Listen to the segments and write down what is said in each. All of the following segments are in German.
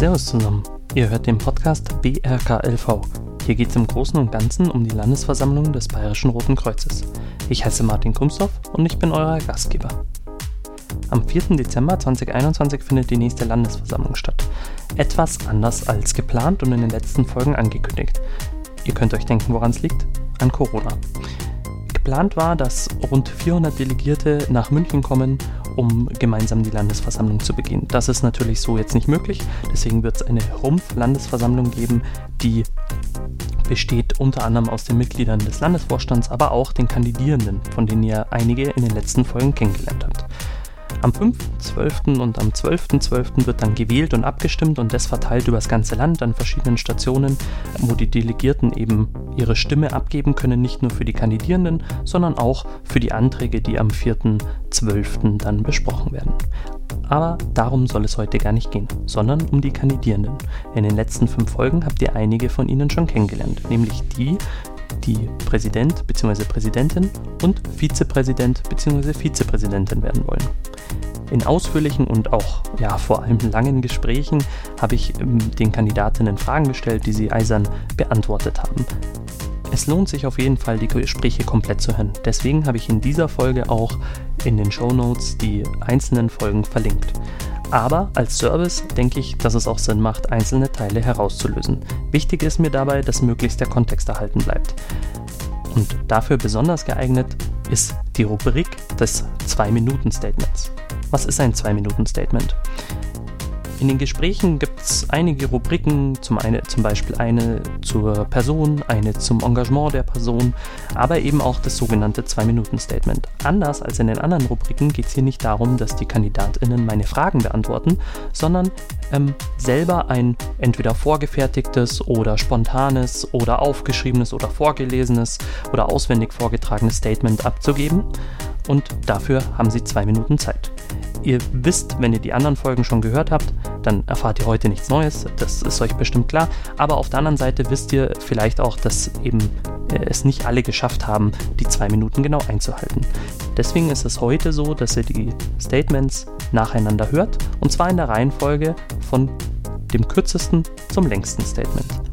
Servus zusammen. Ihr hört den Podcast BRKLV. Hier geht es im Großen und Ganzen um die Landesversammlung des Bayerischen Roten Kreuzes. Ich heiße Martin Kumsdorf und ich bin euer Gastgeber. Am 4. Dezember 2021 findet die nächste Landesversammlung statt. Etwas anders als geplant und in den letzten Folgen angekündigt. Ihr könnt euch denken, woran es liegt? An Corona. Geplant war, dass rund 400 Delegierte nach München kommen, um gemeinsam die Landesversammlung zu beginnen. Das ist natürlich so jetzt nicht möglich, deswegen wird es eine Rumpf-Landesversammlung geben, die besteht unter anderem aus den Mitgliedern des Landesvorstands, aber auch den Kandidierenden, von denen ihr einige in den letzten Folgen kennengelernt habt. Am 5.12. und am 12.12. .12. wird dann gewählt und abgestimmt und das verteilt über das ganze Land an verschiedenen Stationen, wo die Delegierten eben ihre Stimme abgeben können, nicht nur für die Kandidierenden, sondern auch für die Anträge, die am 4.12. dann besprochen werden. Aber darum soll es heute gar nicht gehen, sondern um die Kandidierenden. In den letzten fünf Folgen habt ihr einige von ihnen schon kennengelernt, nämlich die, die Präsident bzw. Präsidentin und Vizepräsident bzw. Vizepräsidentin werden wollen. In ausführlichen und auch ja, vor allem langen Gesprächen habe ich ähm, den Kandidatinnen Fragen gestellt, die sie eisern beantwortet haben. Es lohnt sich auf jeden Fall, die Gespräche komplett zu hören. Deswegen habe ich in dieser Folge auch in den Show Notes die einzelnen Folgen verlinkt. Aber als Service denke ich, dass es auch Sinn macht, einzelne Teile herauszulösen. Wichtig ist mir dabei, dass möglichst der Kontext erhalten bleibt. Und dafür besonders geeignet ist die Rubrik des 2-Minuten-Statements. Was ist ein 2-Minuten-Statement? In den Gesprächen gibt es einige Rubriken, zum, eine, zum Beispiel eine zur Person, eine zum Engagement der Person, aber eben auch das sogenannte 2-Minuten-Statement. Anders als in den anderen Rubriken geht es hier nicht darum, dass die KandidatInnen meine Fragen beantworten, sondern ähm, selber ein entweder vorgefertigtes oder spontanes oder aufgeschriebenes oder vorgelesenes oder auswendig vorgetragenes Statement abzugeben. Und dafür haben sie zwei Minuten Zeit. Ihr wisst, wenn ihr die anderen Folgen schon gehört habt, dann erfahrt ihr heute nichts Neues, das ist euch bestimmt klar. Aber auf der anderen Seite wisst ihr vielleicht auch, dass eben äh, es nicht alle geschafft haben, die zwei Minuten genau einzuhalten. Deswegen ist es heute so, dass ihr die Statements nacheinander hört und zwar in der Reihenfolge von dem kürzesten zum längsten Statement.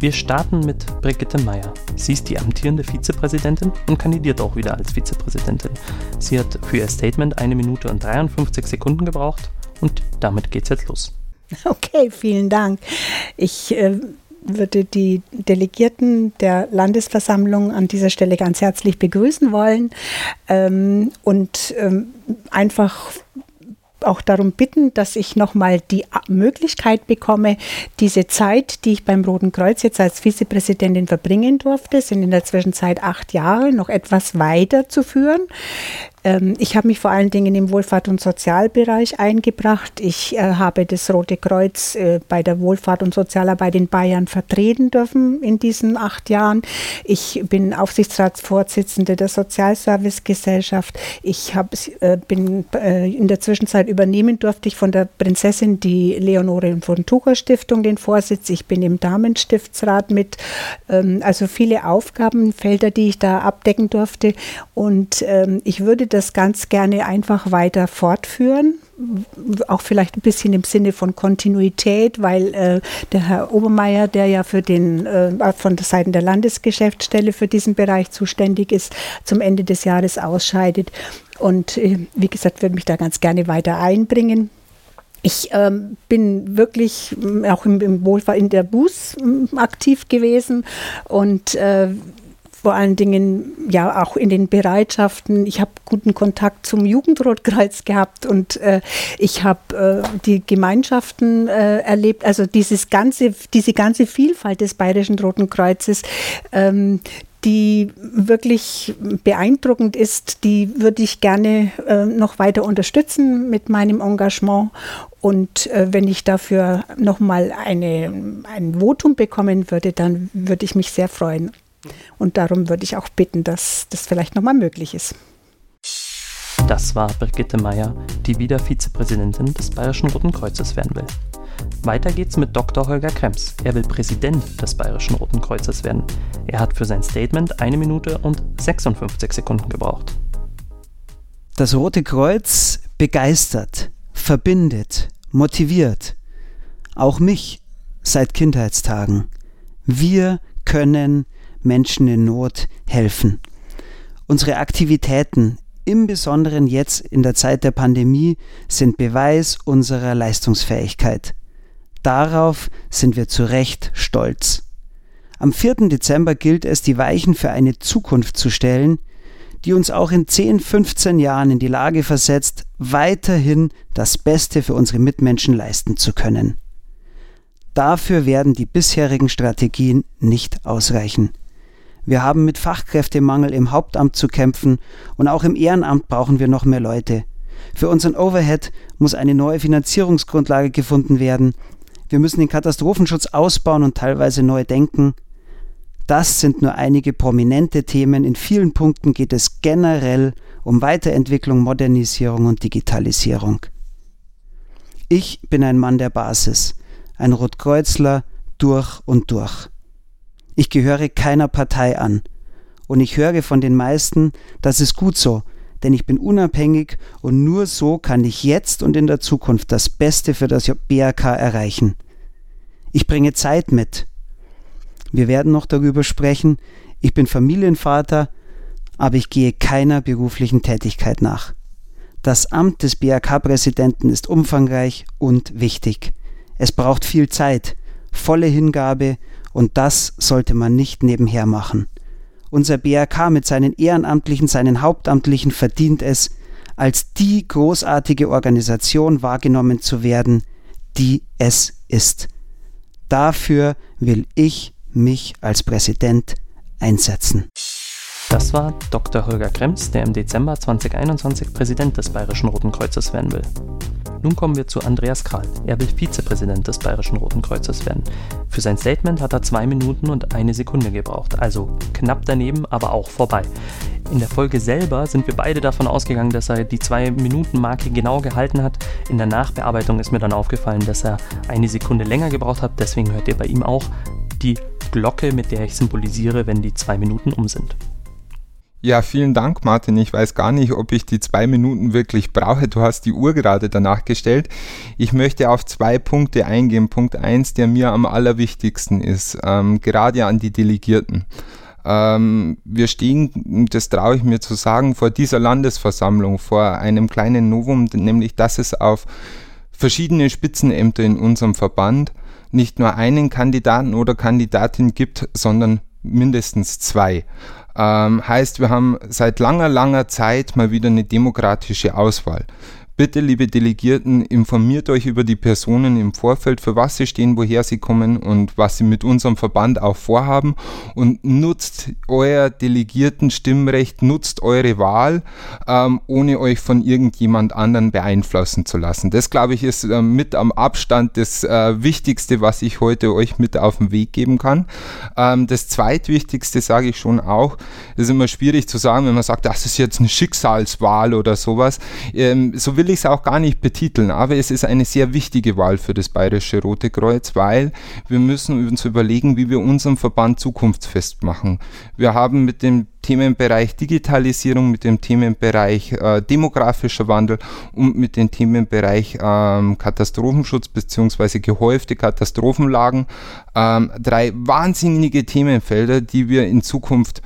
Wir starten mit Brigitte Meyer. Sie ist die amtierende Vizepräsidentin und kandidiert auch wieder als Vizepräsidentin. Sie hat für ihr Statement eine Minute und 53 Sekunden gebraucht und damit geht's jetzt los. Okay, vielen Dank. Ich äh, würde die Delegierten der Landesversammlung an dieser Stelle ganz herzlich begrüßen wollen ähm, und ähm, einfach auch darum bitten, dass ich nochmal die Möglichkeit bekomme, diese Zeit, die ich beim Roten Kreuz jetzt als Vizepräsidentin verbringen durfte, sind in der Zwischenzeit acht Jahre, noch etwas weiterzuführen. Ähm, ich habe mich vor allen Dingen im Wohlfahrt- und Sozialbereich eingebracht. Ich äh, habe das Rote Kreuz äh, bei der Wohlfahrt und Sozialarbeit in Bayern vertreten dürfen in diesen acht Jahren. Ich bin Aufsichtsratsvorsitzende der Sozialservicegesellschaft. Ich hab, äh, bin in der Zwischenzeit übernehmen durfte ich von der Prinzessin die Leonore von Tucher Stiftung den Vorsitz. Ich bin im Damenstiftsrat mit. Ähm, also viele Aufgabenfelder, die ich da abdecken durfte. Und ähm, ich würde das ganz gerne einfach weiter fortführen auch vielleicht ein bisschen im Sinne von Kontinuität, weil äh, der Herr Obermeier, der ja für den äh, von der Seite der Landesgeschäftsstelle für diesen Bereich zuständig ist, zum Ende des Jahres ausscheidet. Und äh, wie gesagt, würde mich da ganz gerne weiter einbringen. Ich ähm, bin wirklich auch im, im Wohlfahrt in der Bus aktiv gewesen und äh, vor allen Dingen ja auch in den Bereitschaften. Ich habe guten Kontakt zum Jugendrotkreuz gehabt und äh, ich habe äh, die Gemeinschaften äh, erlebt, also dieses ganze, diese ganze Vielfalt des Bayerischen Roten Kreuzes. Ähm, die wirklich beeindruckend ist, die würde ich gerne äh, noch weiter unterstützen mit meinem Engagement. Und äh, wenn ich dafür nochmal ein Votum bekommen würde, dann würde ich mich sehr freuen. Und darum würde ich auch bitten, dass das vielleicht nochmal möglich ist. Das war Brigitte Meyer, die wieder Vizepräsidentin des Bayerischen Roten Kreuzes werden will. Weiter geht's mit Dr. Holger Krems. Er will Präsident des Bayerischen Roten Kreuzes werden. Er hat für sein Statement eine Minute und 56 Sekunden gebraucht. Das Rote Kreuz begeistert, verbindet, motiviert. auch mich seit Kindheitstagen. Wir können Menschen in Not helfen. Unsere Aktivitäten, im Besonderen jetzt in der Zeit der Pandemie, sind Beweis unserer Leistungsfähigkeit. Darauf sind wir zu Recht stolz. Am 4. Dezember gilt es, die Weichen für eine Zukunft zu stellen, die uns auch in 10, 15 Jahren in die Lage versetzt, weiterhin das Beste für unsere Mitmenschen leisten zu können. Dafür werden die bisherigen Strategien nicht ausreichen. Wir haben mit Fachkräftemangel im Hauptamt zu kämpfen und auch im Ehrenamt brauchen wir noch mehr Leute. Für unseren Overhead muss eine neue Finanzierungsgrundlage gefunden werden. Wir müssen den Katastrophenschutz ausbauen und teilweise neu denken. Das sind nur einige prominente Themen. In vielen Punkten geht es generell um Weiterentwicklung, Modernisierung und Digitalisierung. Ich bin ein Mann der Basis, ein Rotkreuzler durch und durch. Ich gehöre keiner Partei an. Und ich höre von den meisten, das ist gut so, denn ich bin unabhängig und nur so kann ich jetzt und in der Zukunft das Beste für das BRK erreichen. Ich bringe Zeit mit, wir werden noch darüber sprechen. Ich bin Familienvater, aber ich gehe keiner beruflichen Tätigkeit nach. Das Amt des BRK-Präsidenten ist umfangreich und wichtig. Es braucht viel Zeit, volle Hingabe und das sollte man nicht nebenher machen. Unser BRK mit seinen Ehrenamtlichen, seinen Hauptamtlichen verdient es, als die großartige Organisation wahrgenommen zu werden, die es ist. Dafür will ich mich als Präsident einsetzen. Das war Dr. Holger Krems, der im Dezember 2021 Präsident des Bayerischen Roten Kreuzes werden will. Nun kommen wir zu Andreas Kral. Er will Vizepräsident des Bayerischen Roten Kreuzes werden. Für sein Statement hat er zwei Minuten und eine Sekunde gebraucht, also knapp daneben, aber auch vorbei. In der Folge selber sind wir beide davon ausgegangen, dass er die zwei Minuten Marke genau gehalten hat. In der Nachbearbeitung ist mir dann aufgefallen, dass er eine Sekunde länger gebraucht hat. Deswegen hört ihr bei ihm auch die Glocke, mit der ich symbolisiere, wenn die zwei Minuten um sind. Ja, vielen Dank, Martin. Ich weiß gar nicht, ob ich die zwei Minuten wirklich brauche. Du hast die Uhr gerade danach gestellt. Ich möchte auf zwei Punkte eingehen. Punkt eins, der mir am allerwichtigsten ist, ähm, gerade an die Delegierten. Ähm, wir stehen, das traue ich mir zu sagen, vor dieser Landesversammlung, vor einem kleinen Novum, nämlich dass es auf verschiedene Spitzenämter in unserem Verband nicht nur einen Kandidaten oder Kandidatin gibt, sondern mindestens zwei. Ähm, heißt, wir haben seit langer, langer Zeit mal wieder eine demokratische Auswahl. Bitte, liebe Delegierten, informiert euch über die Personen im Vorfeld, für was sie stehen, woher sie kommen und was sie mit unserem Verband auch vorhaben und nutzt euer Delegierten Stimmrecht, nutzt eure Wahl, ähm, ohne euch von irgendjemand anderen beeinflussen zu lassen. Das, glaube ich, ist äh, mit am Abstand das äh, Wichtigste, was ich heute euch mit auf den Weg geben kann. Ähm, das zweitwichtigste sage ich schon auch, ist immer schwierig zu sagen, wenn man sagt, das ist jetzt eine Schicksalswahl oder sowas. Ähm, so will will ich es auch gar nicht betiteln, aber es ist eine sehr wichtige Wahl für das Bayerische Rote Kreuz, weil wir müssen uns überlegen, wie wir unseren Verband zukunftsfest machen. Wir haben mit dem Themenbereich Digitalisierung, mit dem Themenbereich äh, demografischer Wandel und mit dem Themenbereich ähm, Katastrophenschutz bzw. gehäufte Katastrophenlagen ähm, drei wahnsinnige Themenfelder, die wir in Zukunft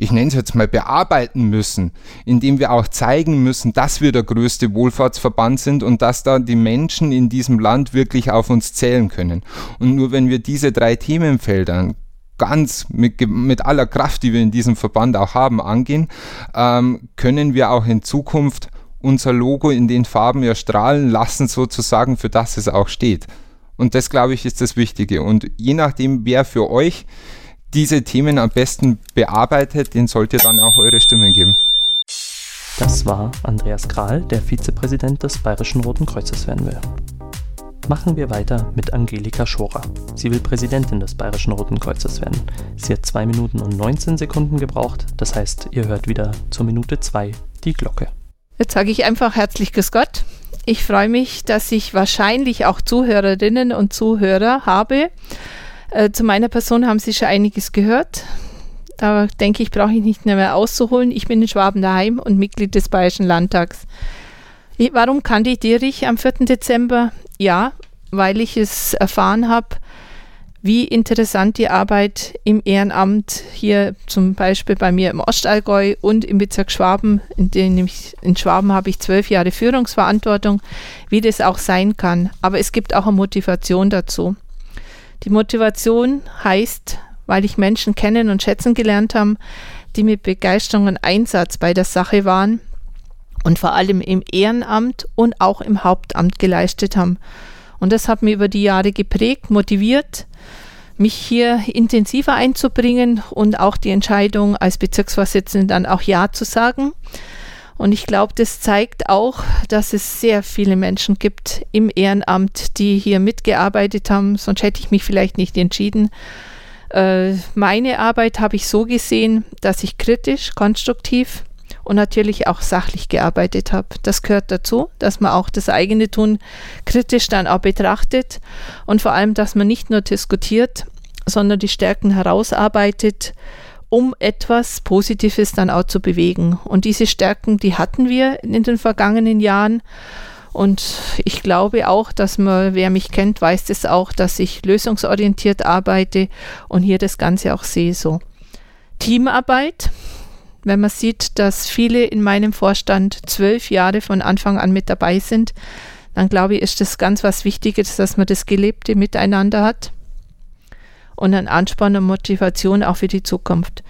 ich nenne es jetzt mal, bearbeiten müssen, indem wir auch zeigen müssen, dass wir der größte Wohlfahrtsverband sind und dass da die Menschen in diesem Land wirklich auf uns zählen können. Und nur wenn wir diese drei Themenfelder ganz mit, mit aller Kraft, die wir in diesem Verband auch haben, angehen, ähm, können wir auch in Zukunft unser Logo in den Farben erstrahlen lassen, sozusagen, für das es auch steht. Und das, glaube ich, ist das Wichtige. Und je nachdem, wer für euch diese Themen am besten bearbeitet, den sollt ihr dann auch eure Stimme geben. Das war Andreas Kral, der Vizepräsident des Bayerischen Roten Kreuzes werden will. Machen wir weiter mit Angelika Schorer. Sie will Präsidentin des Bayerischen Roten Kreuzes werden. Sie hat 2 Minuten und 19 Sekunden gebraucht, das heißt, ihr hört wieder zur Minute 2 die Glocke. Jetzt sage ich einfach herzlich Grüß Gott. Ich freue mich, dass ich wahrscheinlich auch Zuhörerinnen und Zuhörer habe äh, zu meiner Person haben Sie schon einiges gehört. Da denke ich, brauche ich nicht mehr auszuholen. Ich bin in Schwaben daheim und Mitglied des Bayerischen Landtags. Warum kandidiere ich am 4. Dezember? Ja, weil ich es erfahren habe, wie interessant die Arbeit im Ehrenamt hier zum Beispiel bei mir im Ostallgäu und im Bezirk Schwaben, in, dem ich, in Schwaben habe ich zwölf Jahre Führungsverantwortung, wie das auch sein kann. Aber es gibt auch eine Motivation dazu. Die Motivation heißt, weil ich Menschen kennen und schätzen gelernt habe, die mit Begeisterung und Einsatz bei der Sache waren und vor allem im Ehrenamt und auch im Hauptamt geleistet haben. Und das hat mich über die Jahre geprägt, motiviert, mich hier intensiver einzubringen und auch die Entscheidung als Bezirksvorsitzende dann auch Ja zu sagen. Und ich glaube, das zeigt auch, dass es sehr viele Menschen gibt im Ehrenamt, die hier mitgearbeitet haben. Sonst hätte ich mich vielleicht nicht entschieden. Äh, meine Arbeit habe ich so gesehen, dass ich kritisch, konstruktiv und natürlich auch sachlich gearbeitet habe. Das gehört dazu, dass man auch das eigene Tun kritisch dann auch betrachtet und vor allem, dass man nicht nur diskutiert, sondern die Stärken herausarbeitet, um etwas Positives dann auch zu bewegen. Und diese Stärken, die hatten wir in den vergangenen Jahren. Und ich glaube auch, dass man, wer mich kennt, weiß das auch, dass ich lösungsorientiert arbeite und hier das Ganze auch sehe so. Teamarbeit. Wenn man sieht, dass viele in meinem Vorstand zwölf Jahre von Anfang an mit dabei sind, dann glaube ich, ist das ganz was Wichtiges, dass man das gelebte Miteinander hat und an Ansporn und Motivation auch für die Zukunft.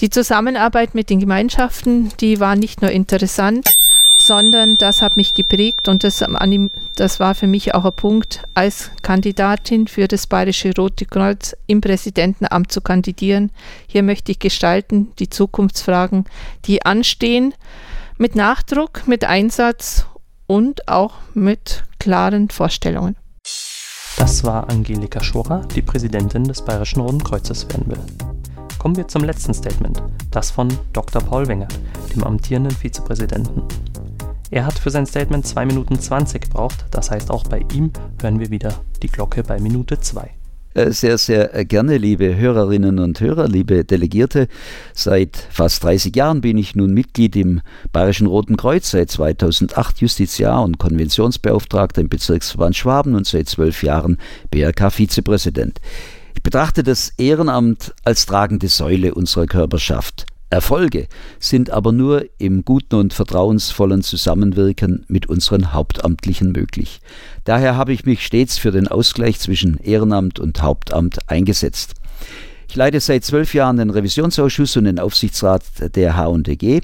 Die Zusammenarbeit mit den Gemeinschaften, die war nicht nur interessant, sondern das hat mich geprägt und das, das war für mich auch ein Punkt, als Kandidatin für das Bayerische Rote Kreuz im Präsidentenamt zu kandidieren. Hier möchte ich gestalten die Zukunftsfragen, die anstehen, mit Nachdruck, mit Einsatz und auch mit klaren Vorstellungen. Das war Angelika Schorer, die Präsidentin des Bayerischen Roten Kreuzes werden will. Kommen wir zum letzten Statement, das von Dr. Paul Wengert, dem amtierenden Vizepräsidenten. Er hat für sein Statement 2 Minuten 20 gebraucht, das heißt auch bei ihm hören wir wieder die Glocke bei Minute 2. Äh, sehr, sehr äh, gerne, liebe Hörerinnen und Hörer, liebe Delegierte. Seit fast 30 Jahren bin ich nun Mitglied im Bayerischen Roten Kreuz, seit 2008 Justiziar und Konventionsbeauftragter im Bezirksverband Schwaben und seit zwölf Jahren BRK-Vizepräsident. Ich betrachte das Ehrenamt als tragende Säule unserer Körperschaft. Erfolge sind aber nur im guten und vertrauensvollen Zusammenwirken mit unseren Hauptamtlichen möglich. Daher habe ich mich stets für den Ausgleich zwischen Ehrenamt und Hauptamt eingesetzt. Ich leite seit zwölf Jahren den Revisionsausschuss und den Aufsichtsrat der HDG,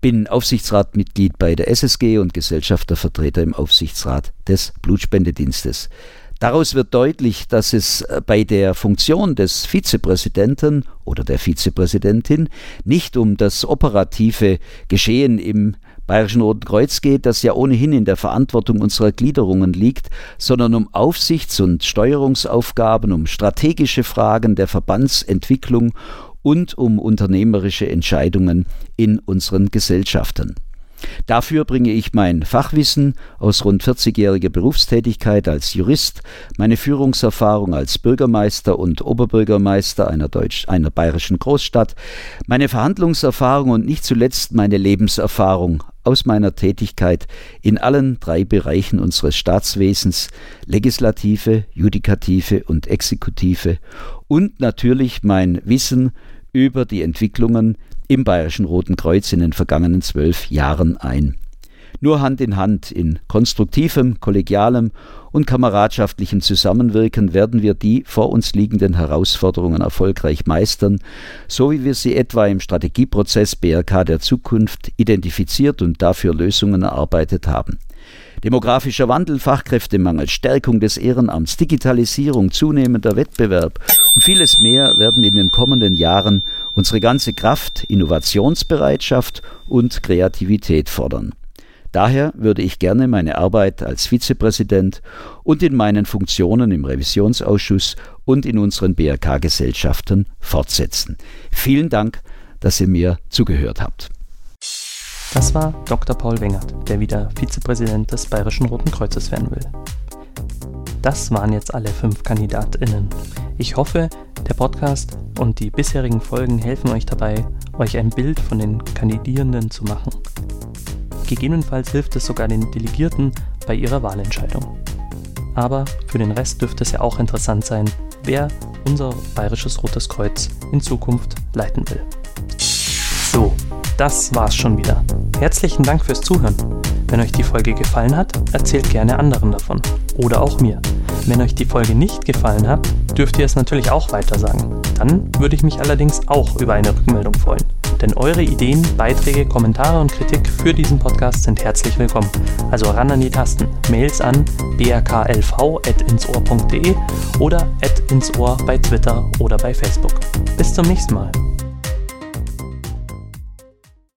bin Aufsichtsratmitglied bei der SSG und Gesellschaftervertreter im Aufsichtsrat des Blutspendedienstes. Daraus wird deutlich, dass es äh, bei der Funktion des Vizepräsidenten oder der Vizepräsidentin nicht um das operative Geschehen im Bayerischen Roten Kreuz geht, das ja ohnehin in der Verantwortung unserer Gliederungen liegt, sondern um Aufsichts- und Steuerungsaufgaben, um strategische Fragen der Verbandsentwicklung und um unternehmerische Entscheidungen in unseren Gesellschaften. Dafür bringe ich mein Fachwissen aus rund 40-jähriger Berufstätigkeit als Jurist, meine Führungserfahrung als Bürgermeister und Oberbürgermeister einer, Deutsch, einer bayerischen Großstadt, meine Verhandlungserfahrung und nicht zuletzt meine Lebenserfahrung aus meiner Tätigkeit in allen drei Bereichen unseres Staatswesens, Legislative, Judikative und Exekutive und natürlich mein Wissen über die Entwicklungen im Bayerischen Roten Kreuz in den vergangenen zwölf Jahren ein. Nur Hand in Hand in konstruktivem, kollegialem und kameradschaftlichem Zusammenwirken werden wir die vor uns liegenden Herausforderungen erfolgreich meistern, so wie wir sie etwa im Strategieprozess BRK der Zukunft identifiziert und dafür Lösungen erarbeitet haben. Demografischer Wandel, Fachkräftemangel, Stärkung des Ehrenamts, Digitalisierung, zunehmender Wettbewerb und vieles mehr werden in den kommenden Jahren unsere ganze Kraft, Innovationsbereitschaft und Kreativität fordern. Daher würde ich gerne meine Arbeit als Vizepräsident und in meinen Funktionen im Revisionsausschuss und in unseren BRK-Gesellschaften fortsetzen. Vielen Dank, dass ihr mir zugehört habt. Das war Dr. Paul Wengert, der wieder Vizepräsident des Bayerischen Roten Kreuzes werden will. Das waren jetzt alle fünf KandidatInnen. Ich hoffe, der Podcast und die bisherigen Folgen helfen euch dabei, euch ein Bild von den Kandidierenden zu machen. Gegebenenfalls hilft es sogar den Delegierten bei ihrer Wahlentscheidung. Aber für den Rest dürfte es ja auch interessant sein, wer unser Bayerisches Rotes Kreuz in Zukunft leiten will. So, das war's schon wieder. Herzlichen Dank fürs Zuhören. Wenn euch die Folge gefallen hat, erzählt gerne anderen davon. Oder auch mir. Wenn euch die Folge nicht gefallen hat, dürft ihr es natürlich auch weitersagen. Dann würde ich mich allerdings auch über eine Rückmeldung freuen. Denn eure Ideen, Beiträge, Kommentare und Kritik für diesen Podcast sind herzlich willkommen. Also ran an die Tasten. Mails an brklv.insohr.de oder @insohr bei Twitter oder bei Facebook. Bis zum nächsten Mal.